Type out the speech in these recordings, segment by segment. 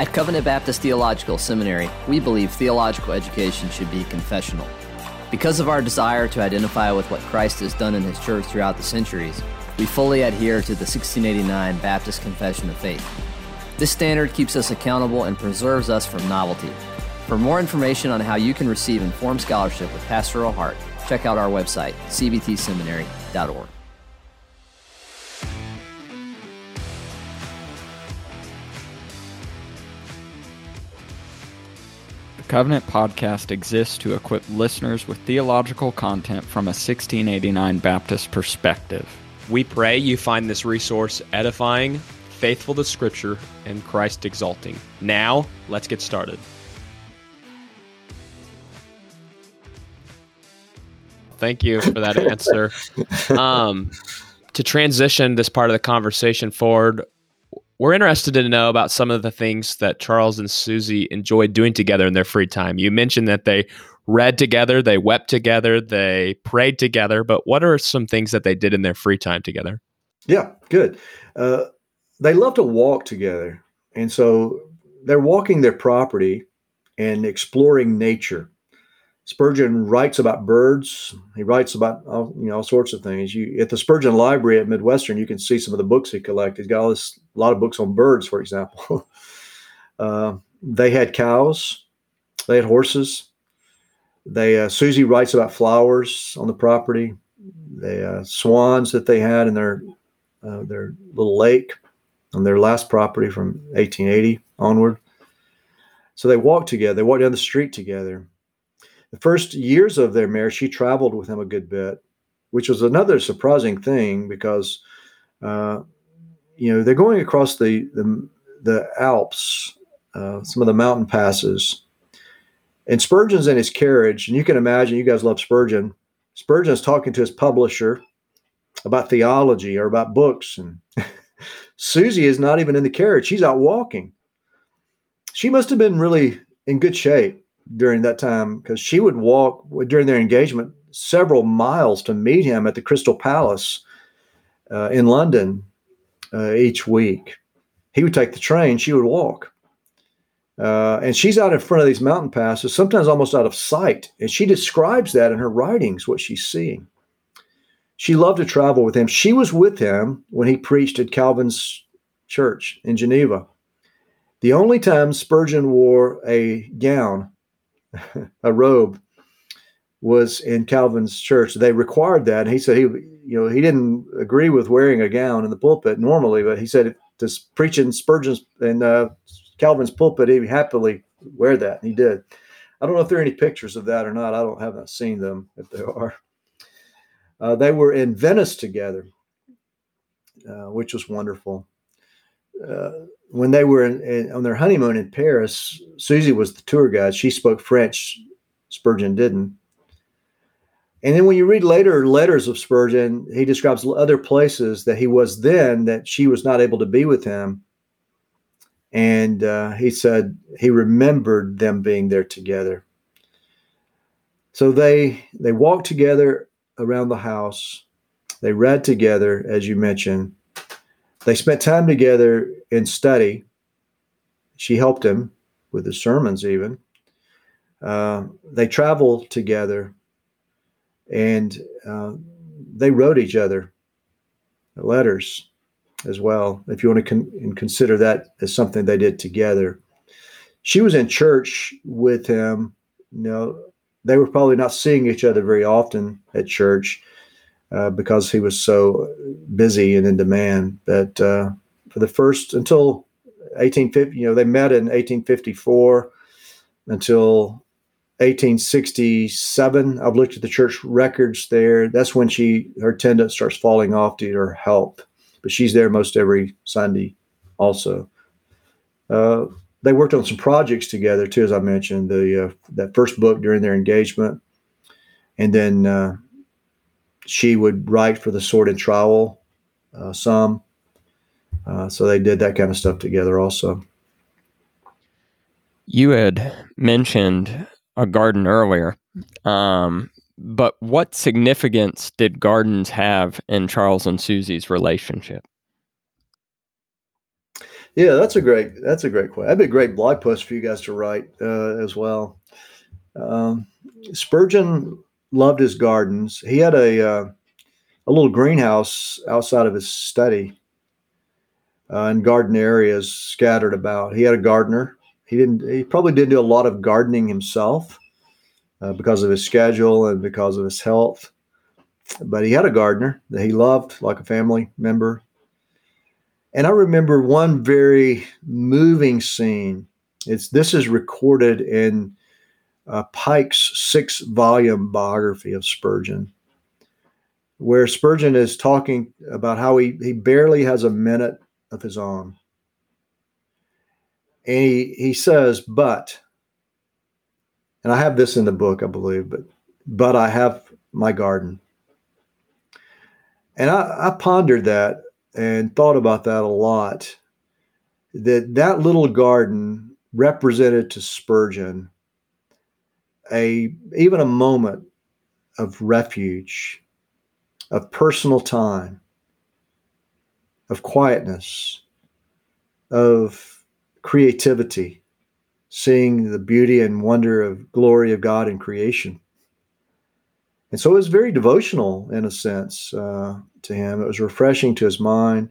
At Covenant Baptist Theological Seminary, we believe theological education should be confessional. Because of our desire to identify with what Christ has done in His church throughout the centuries, we fully adhere to the 1689 Baptist Confession of Faith. This standard keeps us accountable and preserves us from novelty. For more information on how you can receive informed scholarship with pastoral heart, check out our website, cbtseminary.org. Covenant Podcast exists to equip listeners with theological content from a 1689 Baptist perspective. We pray you find this resource edifying, faithful to Scripture, and Christ exalting. Now, let's get started. Thank you for that answer. Um, to transition this part of the conversation forward, we're interested to know about some of the things that Charles and Susie enjoyed doing together in their free time. You mentioned that they read together, they wept together, they prayed together, but what are some things that they did in their free time together? Yeah, good. Uh, they love to walk together. And so they're walking their property and exploring nature. Spurgeon writes about birds. He writes about all, you know all sorts of things. You at the Spurgeon Library at Midwestern, you can see some of the books he collected. He's got all this, a lot of books on birds, for example. uh, they had cows, they had horses. They uh, Susie writes about flowers on the property. The uh, swans that they had in their uh, their little lake on their last property from 1880 onward. So they walked together. They walked down the street together the first years of their marriage, she traveled with him a good bit, which was another surprising thing because, uh, you know, they're going across the the, the Alps, uh, some of the mountain passes, and Spurgeon's in his carriage, and you can imagine. You guys love Spurgeon. Spurgeon's talking to his publisher about theology or about books, and Susie is not even in the carriage; she's out walking. She must have been really in good shape during that time because she would walk during their engagement several miles to meet him at the Crystal Palace uh, in London uh, each week. He would take the train, she would walk. Uh, and she's out in front of these mountain passes, sometimes almost out of sight. And she describes that in her writings, what she's seeing. She loved to travel with him. She was with him when he preached at Calvin's church in Geneva. The only time Spurgeon wore a gown a robe was in Calvin's church. They required that. And he said he, you know, he didn't agree with wearing a gown in the pulpit normally, but he said to preach in Spurgeon's and uh, Calvin's pulpit, he happily wear that. And he did. I don't know if there are any pictures of that or not. I don't haven't seen them if there are. Uh, they were in Venice together, uh, which was wonderful. When they were in, in, on their honeymoon in Paris, Susie was the tour guide. She spoke French. Spurgeon didn't. And then when you read later letters of Spurgeon, he describes other places that he was then that she was not able to be with him. And uh, he said he remembered them being there together. So they they walked together around the house. They read together, as you mentioned. They spent time together in study. She helped him with his sermons, even. Uh, they traveled together and uh, they wrote each other letters as well, if you want to con- consider that as something they did together. She was in church with him. You know, they were probably not seeing each other very often at church uh, because he was so busy and in demand. But uh, for the first until 1850, you know, they met in 1854 until 1867. I've looked at the church records there. That's when she her attendance starts falling off due to her health, but she's there most every Sunday, also. Uh, they worked on some projects together too, as I mentioned. The uh, that first book during their engagement, and then uh, she would write for the Sword and Trowel uh, some, uh, so they did that kind of stuff together also. You had mentioned a garden earlier, um, but what significance did gardens have in Charles and Susie's relationship? Yeah, that's a great that's a great question. That'd be a great blog post for you guys to write uh, as well. Um, Spurgeon loved his gardens. He had a uh, a little greenhouse outside of his study uh, and garden areas scattered about. He had a gardener. He didn't. He probably didn't do a lot of gardening himself uh, because of his schedule and because of his health. But he had a gardener that he loved, like a family member. And I remember one very moving scene. It's this is recorded in uh, Pike's six-volume biography of Spurgeon, where Spurgeon is talking about how he he barely has a minute of his own. And he, he says, but, and I have this in the book, I believe, but, but I have my garden. And I, I pondered that and thought about that a lot. That that little garden represented to Spurgeon a even a moment of refuge, of personal time, of quietness, of creativity, seeing the beauty and wonder of glory of God in creation. And so it was very devotional in a sense uh, to him. It was refreshing to his mind.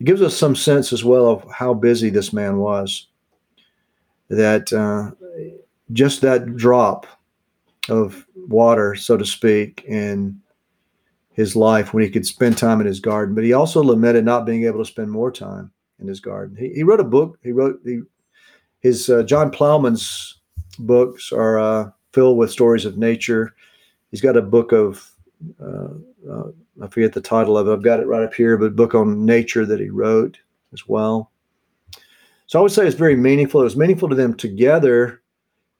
It gives us some sense as well of how busy this man was. That uh, just that drop of water, so to speak, in his life when he could spend time in his garden. But he also lamented not being able to spend more time in his garden. He, he wrote a book. He wrote he, his uh, John Ploughman's books are uh, filled with stories of nature. He's got a book of uh, uh, I forget the title of it. I've got it right up here, but book on nature that he wrote as well. So I would say it's very meaningful. It was meaningful to them together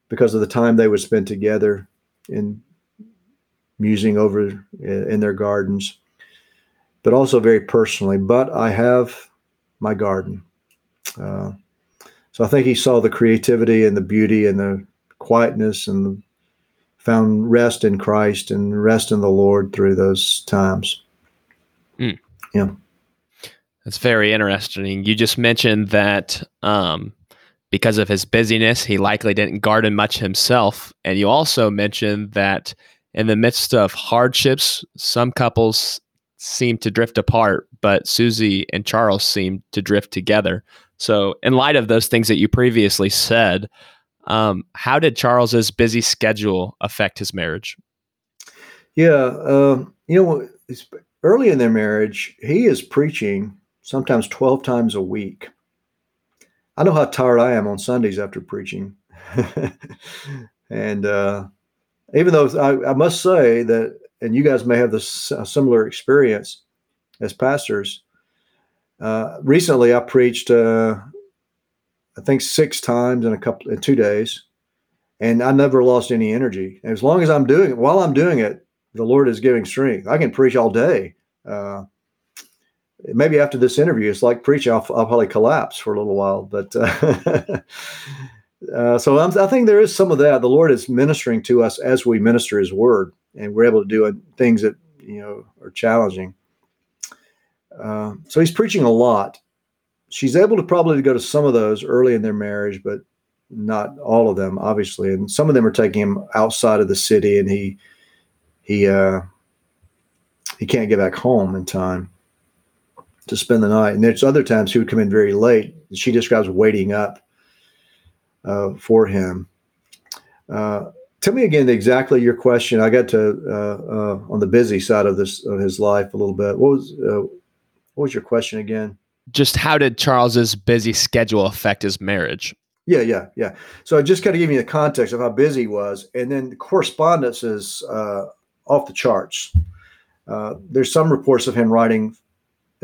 because of the time they would spend together in musing over in their gardens, but also very personally. But I have my garden. Uh, so I think he saw the creativity and the beauty and the quietness and the, found rest in Christ and rest in the Lord through those times. Mm. Yeah. That's very interesting. You just mentioned that um, because of his busyness, he likely didn't garden much himself. And you also mentioned that in the midst of hardships, some couples seem to drift apart, but Susie and Charles seem to drift together. So, in light of those things that you previously said, um, how did Charles's busy schedule affect his marriage? Yeah, uh, you know, early in their marriage, he is preaching sometimes 12 times a week. I know how tired I am on Sundays after preaching. and uh, even though I, I, must say that, and you guys may have this similar experience as pastors. Uh, recently, I preached, uh, I think, six times in a couple in two days, and I never lost any energy. As long as I'm doing it, while I'm doing it, the Lord is giving strength. I can preach all day. Uh, maybe after this interview, it's like preaching. I'll, I'll probably collapse for a little while, but uh, Uh, so I'm, i think there is some of that. The Lord is ministering to us as we minister His Word, and we're able to do things that you know are challenging. Uh, so He's preaching a lot. She's able to probably go to some of those early in their marriage, but not all of them, obviously. And some of them are taking him outside of the city, and he he uh, he can't get back home in time to spend the night. And there's other times he would come in very late. She describes waiting up uh, for him. Uh, tell me again exactly your question. I got to uh, uh, on the busy side of this of his life a little bit. What was uh, what was your question again? Just how did Charles's busy schedule affect his marriage? Yeah, yeah, yeah. So I just kind of give you the context of how busy he was, and then the correspondence is uh, off the charts. Uh, there's some reports of him writing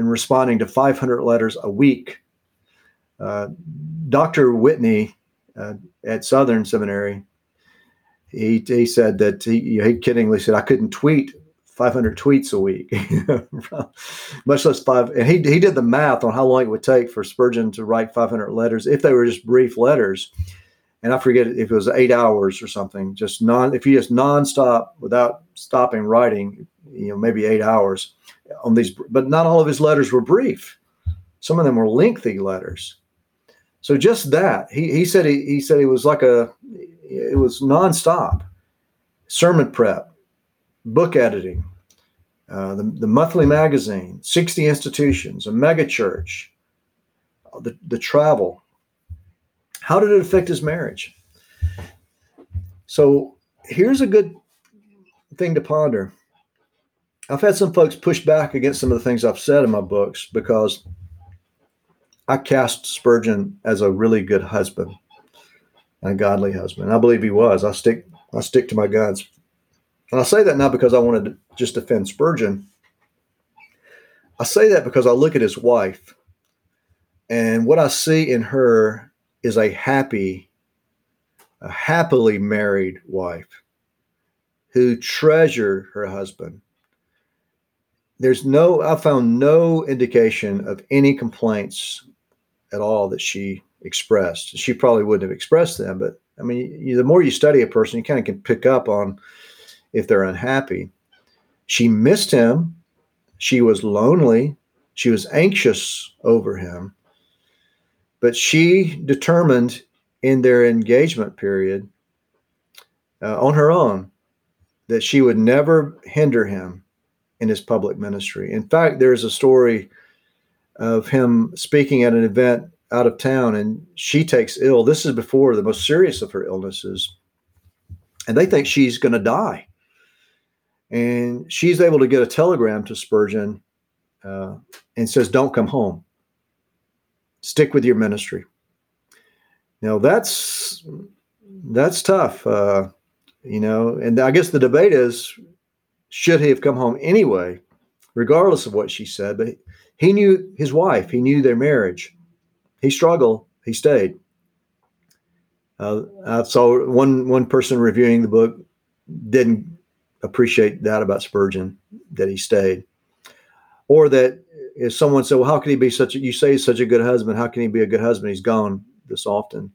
and responding to 500 letters a week. Uh, Dr. Whitney uh, at Southern Seminary, he, he said that he, he kiddingly said, I couldn't tweet 500 tweets a week, much less five. And he, he did the math on how long it would take for Spurgeon to write 500 letters if they were just brief letters. And I forget if it was eight hours or something, just non, if you just nonstop without stopping writing, you know, maybe eight hours on these, but not all of his letters were brief. Some of them were lengthy letters. So just that, he, he said he, he said it was like a it was nonstop. Sermon prep, book editing, uh, the, the monthly magazine, 60 institutions, a mega church, the, the travel. How did it affect his marriage? So here's a good thing to ponder. I've had some folks push back against some of the things I've said in my books because I cast Spurgeon as a really good husband, a godly husband. I believe he was. I stick I stick to my guns. And I say that not because I wanted to just defend Spurgeon. I say that because I look at his wife, and what I see in her is a happy, a happily married wife who treasured her husband. There's no, I found no indication of any complaints at all that she expressed. She probably wouldn't have expressed them, but I mean, you, the more you study a person, you kind of can pick up on if they're unhappy. She missed him. She was lonely. She was anxious over him. But she determined in their engagement period uh, on her own that she would never hinder him in his public ministry. In fact, there's a story of him speaking at an event out of town and she takes ill. This is before the most serious of her illnesses. And they think she's going to die. And she's able to get a telegram to Spurgeon uh, and says, Don't come home. Stick with your ministry. Now that's that's tough, uh, you know. And I guess the debate is, should he have come home anyway, regardless of what she said? But he knew his wife. He knew their marriage. He struggled. He stayed. Uh, I saw one one person reviewing the book didn't appreciate that about Spurgeon that he stayed, or that if someone said, "Well, how can he be such a?" You say he's such a good husband. How can he be a good husband? He's gone this often.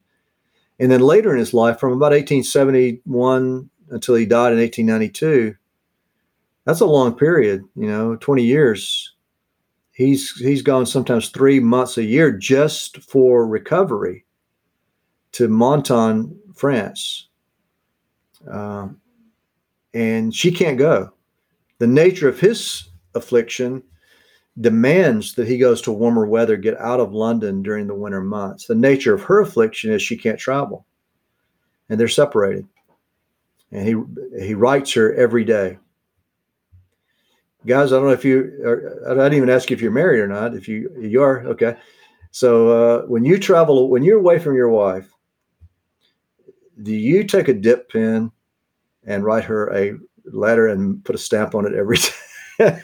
And then later in his life, from about 1871 until he died in 1892, that's a long period. You know, 20 years. He's he's gone sometimes three months a year just for recovery to Menton, France. Um, and she can't go. The nature of his affliction demands that he goes to warmer weather, get out of London during the winter months. The nature of her affliction is she can't travel, and they're separated. And he he writes her every day. Guys, I don't know if you. Are, I didn't even ask you if you're married or not. If you you are, okay. So uh, when you travel, when you're away from your wife, do you take a dip pen and write her a letter and put a stamp on it every time.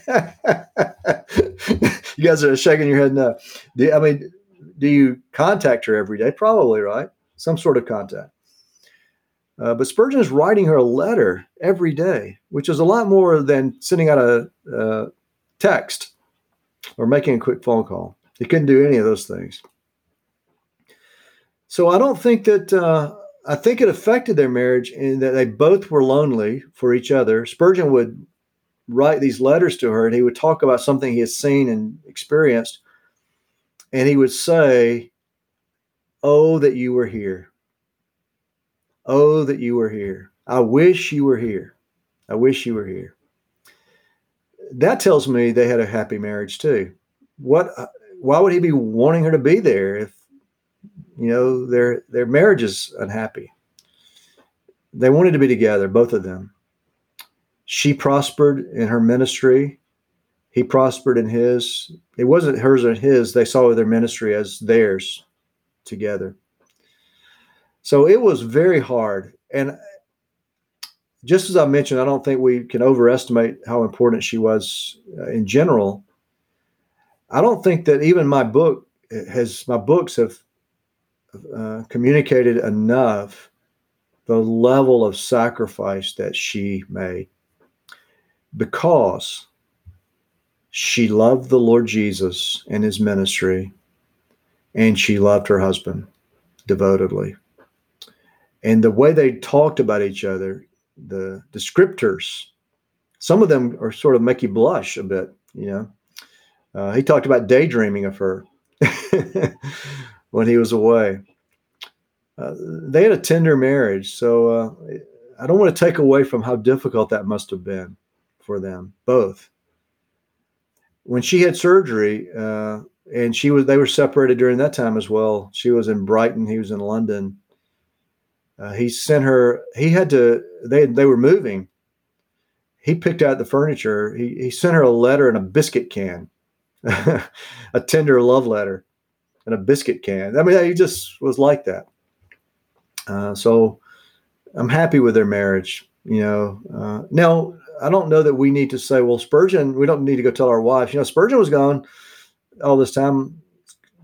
you guys are shaking your head no. Do, I mean, do you contact her every day? Probably, right? Some sort of contact. Uh, but Spurgeon is writing her a letter every day, which is a lot more than sending out a text or making a quick phone call. He couldn't do any of those things. So I don't think that uh, I think it affected their marriage in that they both were lonely for each other. Spurgeon would write these letters to her and he would talk about something he had seen and experienced. And he would say, Oh, that you were here. Oh, that you were here. I wish you were here. I wish you were here. That tells me they had a happy marriage too. What uh, why would he be wanting her to be there if you know their their marriage is unhappy they wanted to be together both of them she prospered in her ministry he prospered in his it wasn't hers or his they saw their ministry as theirs together so it was very hard and just as i mentioned i don't think we can overestimate how important she was uh, in general i don't think that even my book has my books have uh, communicated enough the level of sacrifice that she made because she loved the Lord Jesus and his ministry, and she loved her husband devotedly. And the way they talked about each other, the descriptors, some of them are sort of make you blush a bit, you know. Uh, he talked about daydreaming of her when he was away. Uh, they had a tender marriage, so uh, I don't want to take away from how difficult that must have been for them both. When she had surgery, uh, and she was, they were separated during that time as well. She was in Brighton, he was in London. Uh, he sent her. He had to. They they were moving. He picked out the furniture. He he sent her a letter in a biscuit can, a tender love letter, in a biscuit can. I mean, he just was like that. Uh, so I'm happy with their marriage. You know, uh, now I don't know that we need to say, well, Spurgeon. We don't need to go tell our wives. You know, Spurgeon was gone all this time.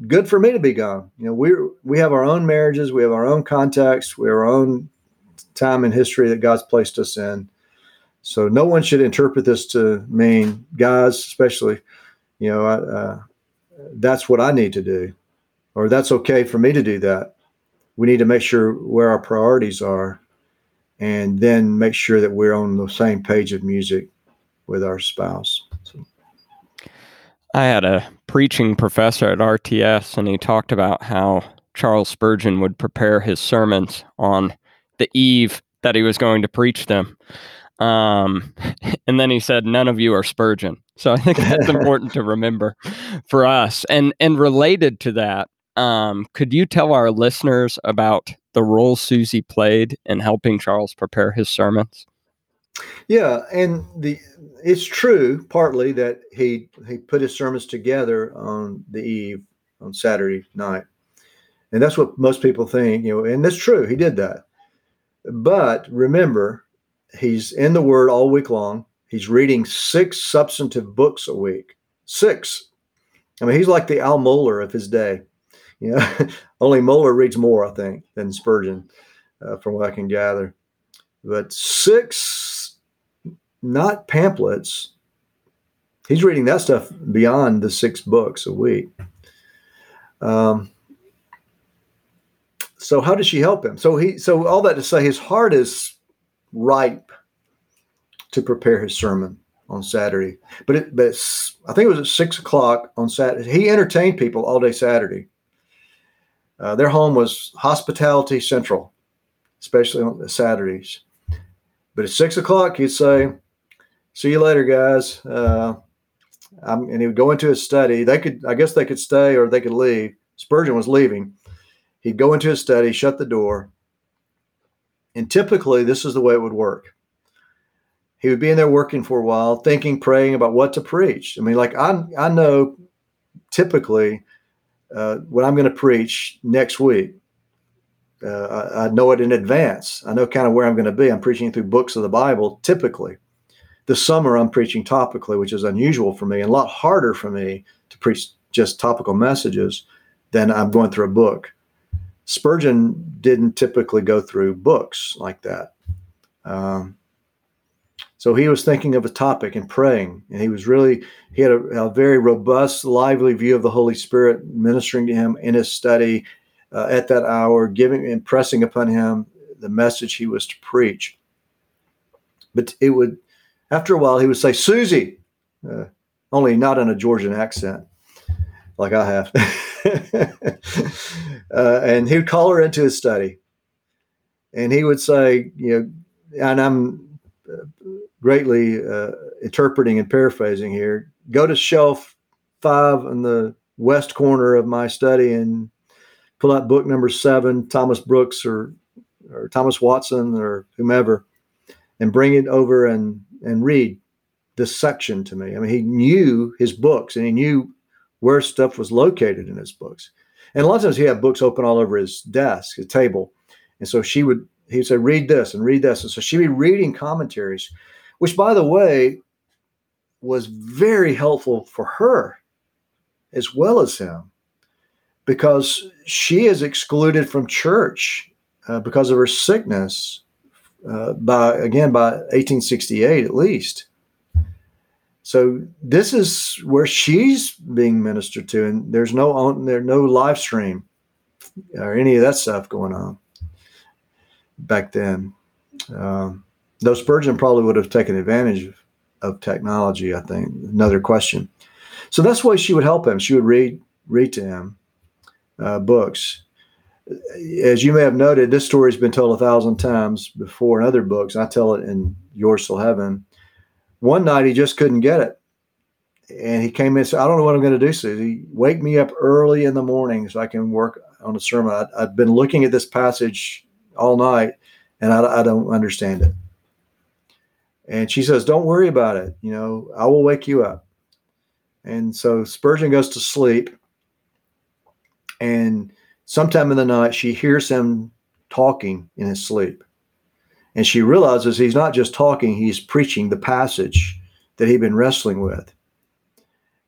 Good for me to be gone. You know, we we have our own marriages. We have our own context, We have our own time in history that God's placed us in. So no one should interpret this to mean, guys, especially, you know, uh, that's what I need to do, or that's okay for me to do that. We need to make sure where our priorities are and then make sure that we're on the same page of music with our spouse. I had a preaching professor at RTS, and he talked about how Charles Spurgeon would prepare his sermons on the eve that he was going to preach them. Um, and then he said, "None of you are Spurgeon." So I think that's important to remember for us. And and related to that, um, could you tell our listeners about the role Susie played in helping Charles prepare his sermons? Yeah, and the it's true partly that he he put his sermons together on the eve on Saturday night, and that's what most people think. You know, and that's true. He did that, but remember, he's in the Word all week long. He's reading six substantive books a week. Six. I mean, he's like the Al Mohler of his day. You know, only Mohler reads more, I think, than Spurgeon, uh, from what I can gather. But six, not pamphlets. He's reading that stuff beyond the six books a week. Um, so how does she help him? So he, so all that to say, his heart is ripe to prepare his sermon on Saturday. But it, but I think it was at six o'clock on Saturday. He entertained people all day Saturday. Uh, their home was hospitality central, especially on Saturdays. But at six o'clock, he'd say, "See you later, guys." Uh, and he would go into his study. They could, I guess, they could stay or they could leave. Spurgeon was leaving. He'd go into his study, shut the door, and typically this is the way it would work. He would be in there working for a while, thinking, praying about what to preach. I mean, like I, I know typically uh, what I'm going to preach next week. Uh, I, I, know it in advance. I know kind of where I'm going to be. I'm preaching through books of the Bible typically. This summer, I'm preaching topically, which is unusual for me and a lot harder for me to preach just topical messages than I'm going through a book. Spurgeon didn't typically go through books like that. Um, so he was thinking of a topic and praying, and he was really he had a, a very robust, lively view of the Holy Spirit ministering to him in his study uh, at that hour, giving impressing upon him the message he was to preach. But it would, after a while, he would say, "Susie," uh, only not in a Georgian accent, like I have. uh, and he would call her into his study, and he would say, "You know," and I'm uh, greatly uh, interpreting and paraphrasing here. Go to shelf five in the west corner of my study and pull out book number seven, Thomas Brooks or or Thomas Watson or whomever, and bring it over and and read this section to me. I mean, he knew his books and he knew where stuff was located in his books. And a lot of times he had books open all over his desk, his table. And so she would, he would say, read this and read this. And so she'd be reading commentaries which, by the way, was very helpful for her as well as him because she is excluded from church uh, because of her sickness uh, by again by 1868 at least so this is where she's being ministered to and there's no on there no live stream or any of that stuff going on back then um, though Spurgeon probably would have taken advantage of, of technology, I think. Another question. So that's why she would help him. She would read read to him uh, books. As you may have noted, this story's been told a thousand times before in other books. I tell it in Yours Till Heaven. One night he just couldn't get it. And he came in and said, I don't know what I'm going to do, Susie. Wake me up early in the morning so I can work on a sermon. I, have been looking at this passage all night and I, I don't understand it. And she says, Don't worry about it. You know, I will wake you up. And so Spurgeon goes to sleep. And sometime in the night, she hears him talking in his sleep. And she realizes he's not just talking, he's preaching the passage that he'd been wrestling with.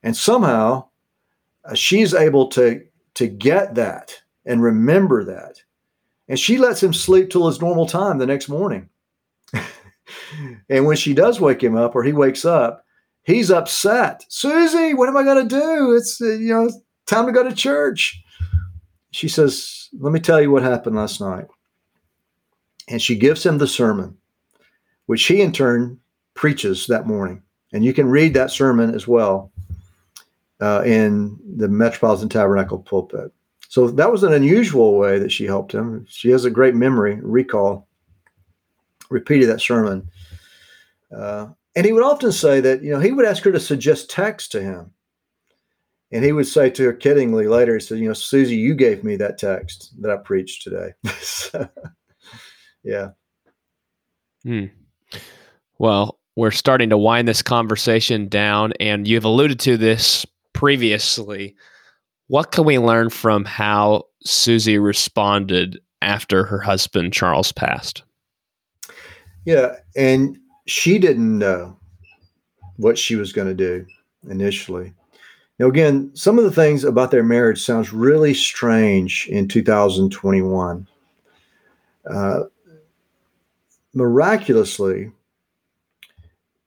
And somehow uh, she's able to, to get that and remember that. And she lets him sleep till his normal time the next morning. and when she does wake him up or he wakes up, he's upset. Susie, what am I going to do? It's, uh, you know, time to go to church. She says, Let me tell you what happened last night. And she gives him the sermon, which he in turn preaches that morning. And you can read that sermon as well uh, in the Metropolitan Tabernacle pulpit. So that was an unusual way that she helped him. She has a great memory, recall, repeated that sermon. Uh, and he would often say that, you know, he would ask her to suggest text to him. And he would say to her kiddingly later, he said, you know, Susie, you gave me that text that I preached today. so, yeah. Hmm. Well, we're starting to wind this conversation down, and you've alluded to this previously. What can we learn from how Susie responded after her husband Charles passed? Yeah, and she didn't know what she was going to do initially. Now, again, some of the things about their marriage sounds really strange in 2021. Uh, miraculously,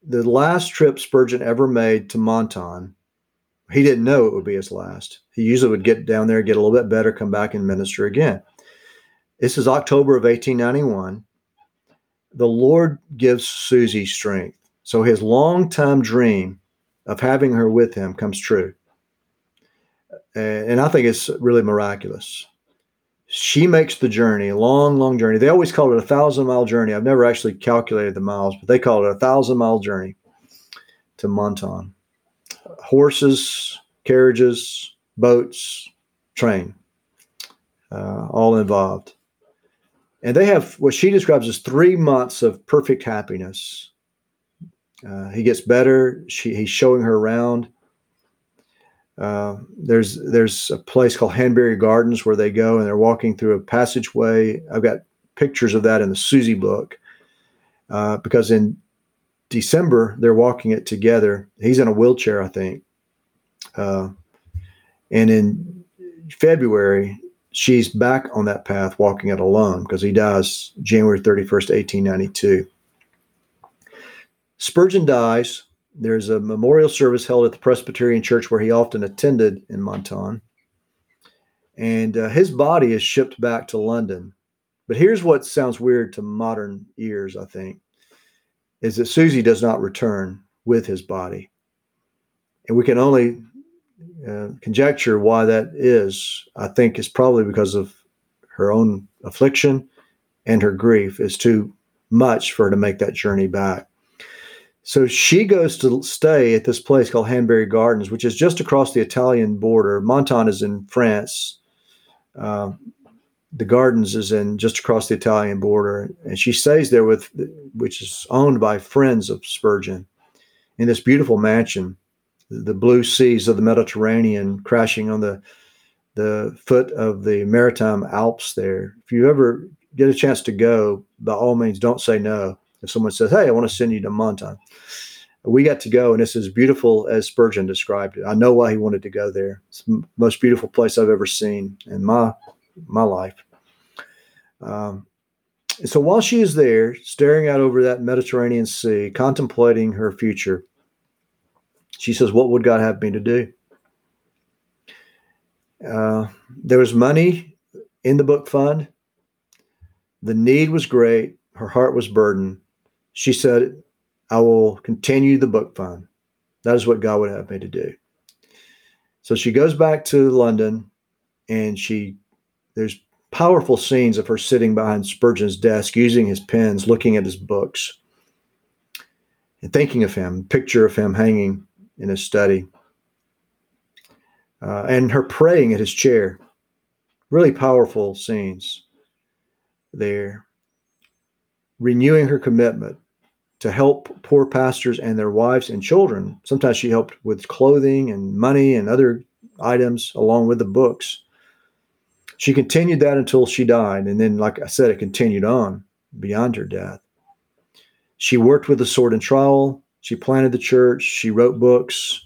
the last trip Spurgeon ever made to Menton he didn't know it would be his last. He usually would get down there, get a little bit better, come back and minister again. This is October of 1891. The Lord gives Susie strength. So his long-time dream of having her with him comes true. And I think it's really miraculous. She makes the journey, a long, long journey. They always call it a thousand mile journey. I've never actually calculated the miles, but they call it a thousand mile journey to Menton horses, carriages, boats, train, uh, all involved. And they have what she describes as three months of perfect happiness. Uh, he gets better. She, he's showing her around. Uh, there's there's a place called Hanbury Gardens where they go and they're walking through a passageway. I've got pictures of that in the Susie book uh, because in December, they're walking it together. He's in a wheelchair, I think. Uh, and in February, she's back on that path walking it alone because he dies January 31st, 1892. Spurgeon dies. There's a memorial service held at the Presbyterian Church where he often attended in Menton. And uh, his body is shipped back to London. But here's what sounds weird to modern ears, I think is that Susie does not return with his body. And we can only uh, conjecture why that is. I think it's probably because of her own affliction and her grief is too much for her to make that journey back. So she goes to stay at this place called Hanbury Gardens, which is just across the Italian border. Menton is in France. Uh, the gardens is in just across the Italian border, and she stays there with, which is owned by friends of Spurgeon, in this beautiful mansion, the blue seas of the Mediterranean crashing on the the foot of the maritime Alps. There, if you ever get a chance to go, by all means, don't say no. If someone says, "Hey, I want to send you to Menton," we got to go, and it's as beautiful as Spurgeon described it. I know why he wanted to go there. It's the most beautiful place I've ever seen in my my life. Um, so while she is there, staring out over that Mediterranean Sea, contemplating her future, she says, What would God have me to do? Uh, there was money in the book fund. The need was great. Her heart was burdened. She said, I will continue the book fund. That is what God would have me to do. So she goes back to London and she, there's powerful scenes of her sitting behind Spurgeon's desk, using his pens, looking at his books, and thinking of him, picture of him hanging in his study, uh, and her praying at his chair. Really powerful scenes there. Renewing her commitment to help poor pastors and their wives and children. Sometimes she helped with clothing and money and other items along with the books. She continued that until she died. And then, like I said, it continued on beyond her death. She worked with the sword and trowel. She planted the church. She wrote books.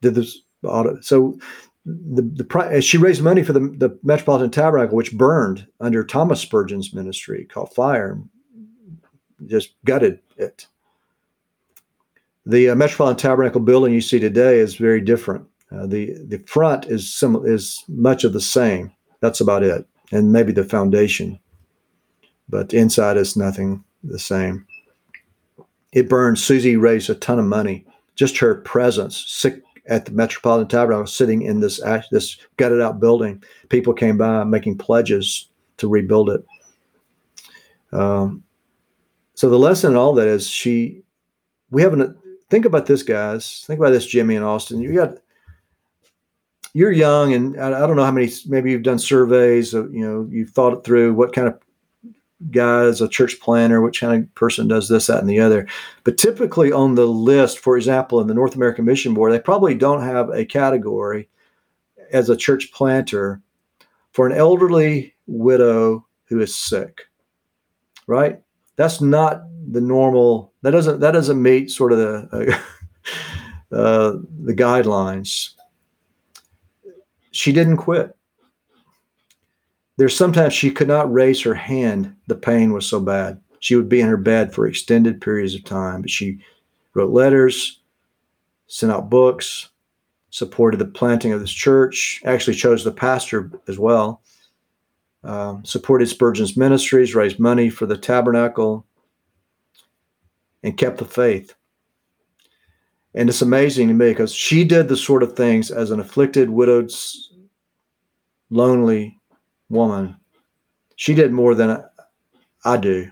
Did this. auto. So the, the uh, she raised money for the, the Metropolitan Tabernacle, which burned under Thomas Spurgeon's ministry, caught fire, just gutted it. The uh, Metropolitan Tabernacle building you see today is very different. Uh, the the front is some is much of the same. That's about it, and maybe the foundation. But inside is nothing the same. It burned. Susie raised a ton of money. Just her presence, sick at the Metropolitan Tabernacle, sitting in this this gutted out building. People came by making pledges to rebuild it. Um, so the lesson in all that is she. We haven't think about this, guys. Think about this, Jimmy and Austin. You got you're young and I, don't know how many maybe you've done surveys of, you know you've thought it through what kind of guy is a church planner which kind of person does this that and the other but typically on the list for example in the north american mission board they probably don't have a category as a church planter for an elderly widow who is sick right that's not the normal that doesn't that doesn't meet sort of the uh, the guidelines she didn't quit. There's sometimes she could not raise her hand. The pain was so bad. She would be in her bed for extended periods of time, but she wrote letters, sent out books, supported the planting of this church, actually chose the pastor as well, um, supported Spurgeon's ministries, raised money for the tabernacle, and kept the faith. And it's amazing to me because she did the sort of things as an afflicted, widowed, lonely woman. She did more than I do.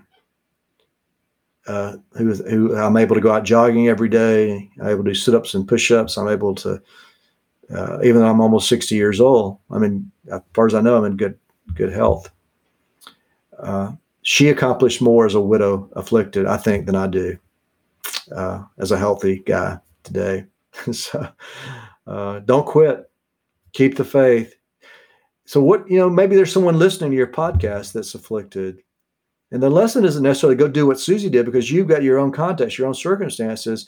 Uh, who, who I'm able to go out jogging every day. I'm able to do sit ups and push ups. I'm able to, uh, even though I'm almost 60 years old, I mean, as far as I know, I'm in good good health. Uh, she accomplished more as a widow afflicted, I think, than I do uh, as a healthy guy today. so uh, don't quit. Keep the faith. So what, you know, maybe there's someone listening to your podcast that's afflicted. And the lesson isn't necessarily go do what Susie did because you've got your own context, your own circumstances,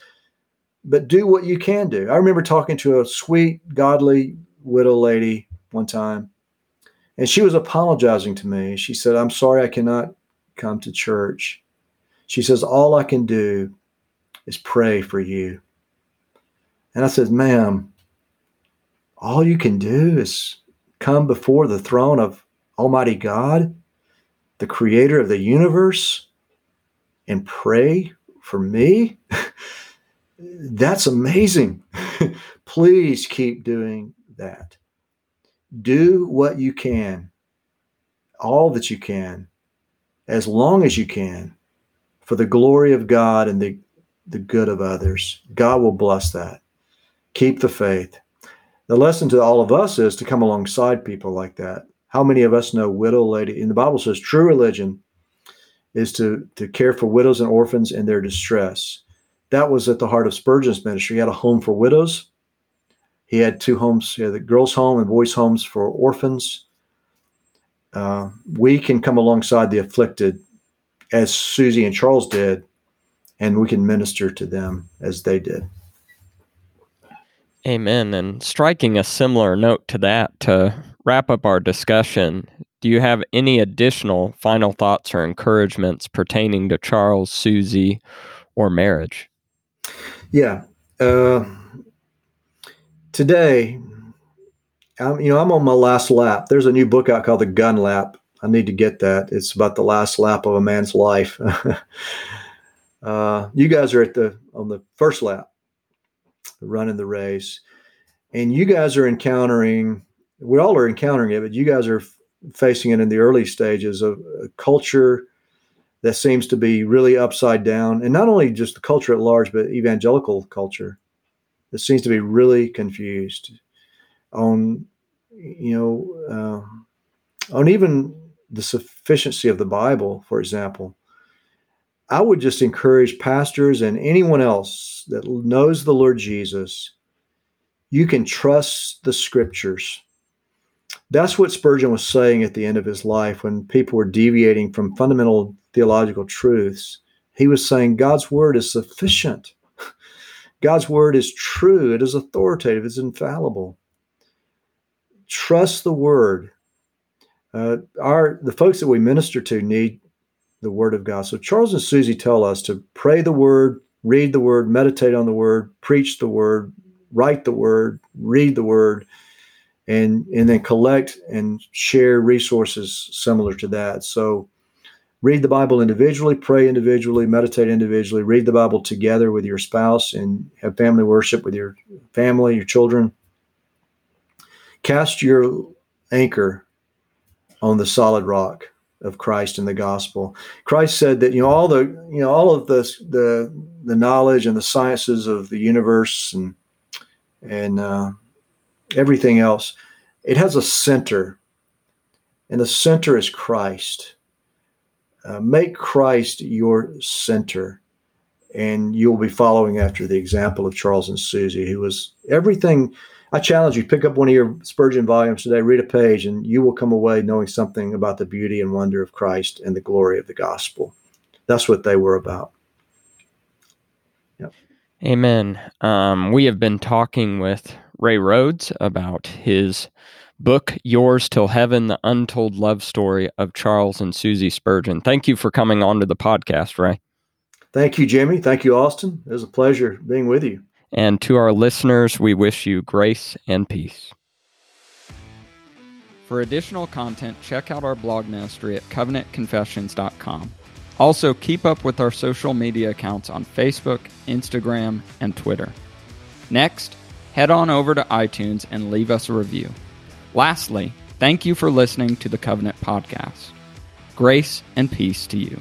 but do what you can do. I remember talking to a sweet, godly widow lady one time, and she was apologizing to me. She said, I'm sorry I cannot come to church. She says, All I can do is pray for you. And I said, ma'am, all you can do is come before the throne of Almighty God, the creator of the universe, and pray for me? That's amazing. Please keep doing that. Do what you can, all that you can, as long as you can, for the glory of God and the, the good of others. God will bless that keep the faith. The lesson to all of us is to come alongside people like that. How many of us know widow lady? And the Bible says true religion is to, to care for widows and orphans in their distress. That was at the heart of Spurgeon's ministry. He had a home for widows. He had two homes, he had the girls' home and boys' homes for orphans. Uh, we can come alongside the afflicted as Susie and Charles did, and we can minister to them as they did. Amen. And striking a similar note to that to wrap up our discussion, do you have any additional final thoughts or encouragements pertaining to Charles, Susie, or marriage? Yeah. Uh, today, I'm, you know, I'm on my last lap. There's a new book out called The Gun Lap. I need to get that. It's about the last lap of a man's life. uh, you guys are at the on the first lap running the race. and you guys are encountering, we all are encountering it, but you guys are facing it in the early stages of a culture that seems to be really upside down. And not only just the culture at large, but evangelical culture that seems to be really confused on, you know, uh, on even the sufficiency of the Bible, for example. I would just encourage pastors and anyone else that knows the Lord Jesus, you can trust the scriptures. That's what Spurgeon was saying at the end of his life when people were deviating from fundamental theological truths. He was saying God's word is sufficient. God's word is true, it is authoritative, it's infallible. Trust the word. Uh, our the folks that we minister to need the Word of God. So Charles and Susie tell us to pray the Word, read the Word, meditate on the Word, preach the Word, write the Word, read the Word, and and then collect and share resources similar to that. So read the Bible individually, pray individually, meditate individually, read the Bible together with your spouse, and have family worship with your family, your children. Cast your anchor on the solid rock of Christ and the gospel. Christ said that you know all the you know all of the the the knowledge and the sciences of the universe and and uh, everything else, it has a center, and the center is Christ. Uh, make Christ your center, and you'll be following after the example of Charles and Susie, who was everything I challenge you, pick up one of your Spurgeon volumes today, read a page, and you will come away knowing something about the beauty and wonder of Christ and the glory of the gospel. That's what they were about. Yep. Amen. Um, we have been talking with Ray Rhodes about his book, Yours Till Heaven The Untold Love Story of Charles and Susie Spurgeon. Thank you for coming on to the podcast, Ray. Thank you, Jimmy. Thank you, Austin. It was a pleasure being with you. And to our listeners, we wish you grace and peace. For additional content, check out our blog ministry at covenantconfessions.com. Also, keep up with our social media accounts on Facebook, Instagram, and Twitter. Next, head on over to iTunes and leave us a review. Lastly, thank you for listening to the Covenant Podcast. Grace and peace to you.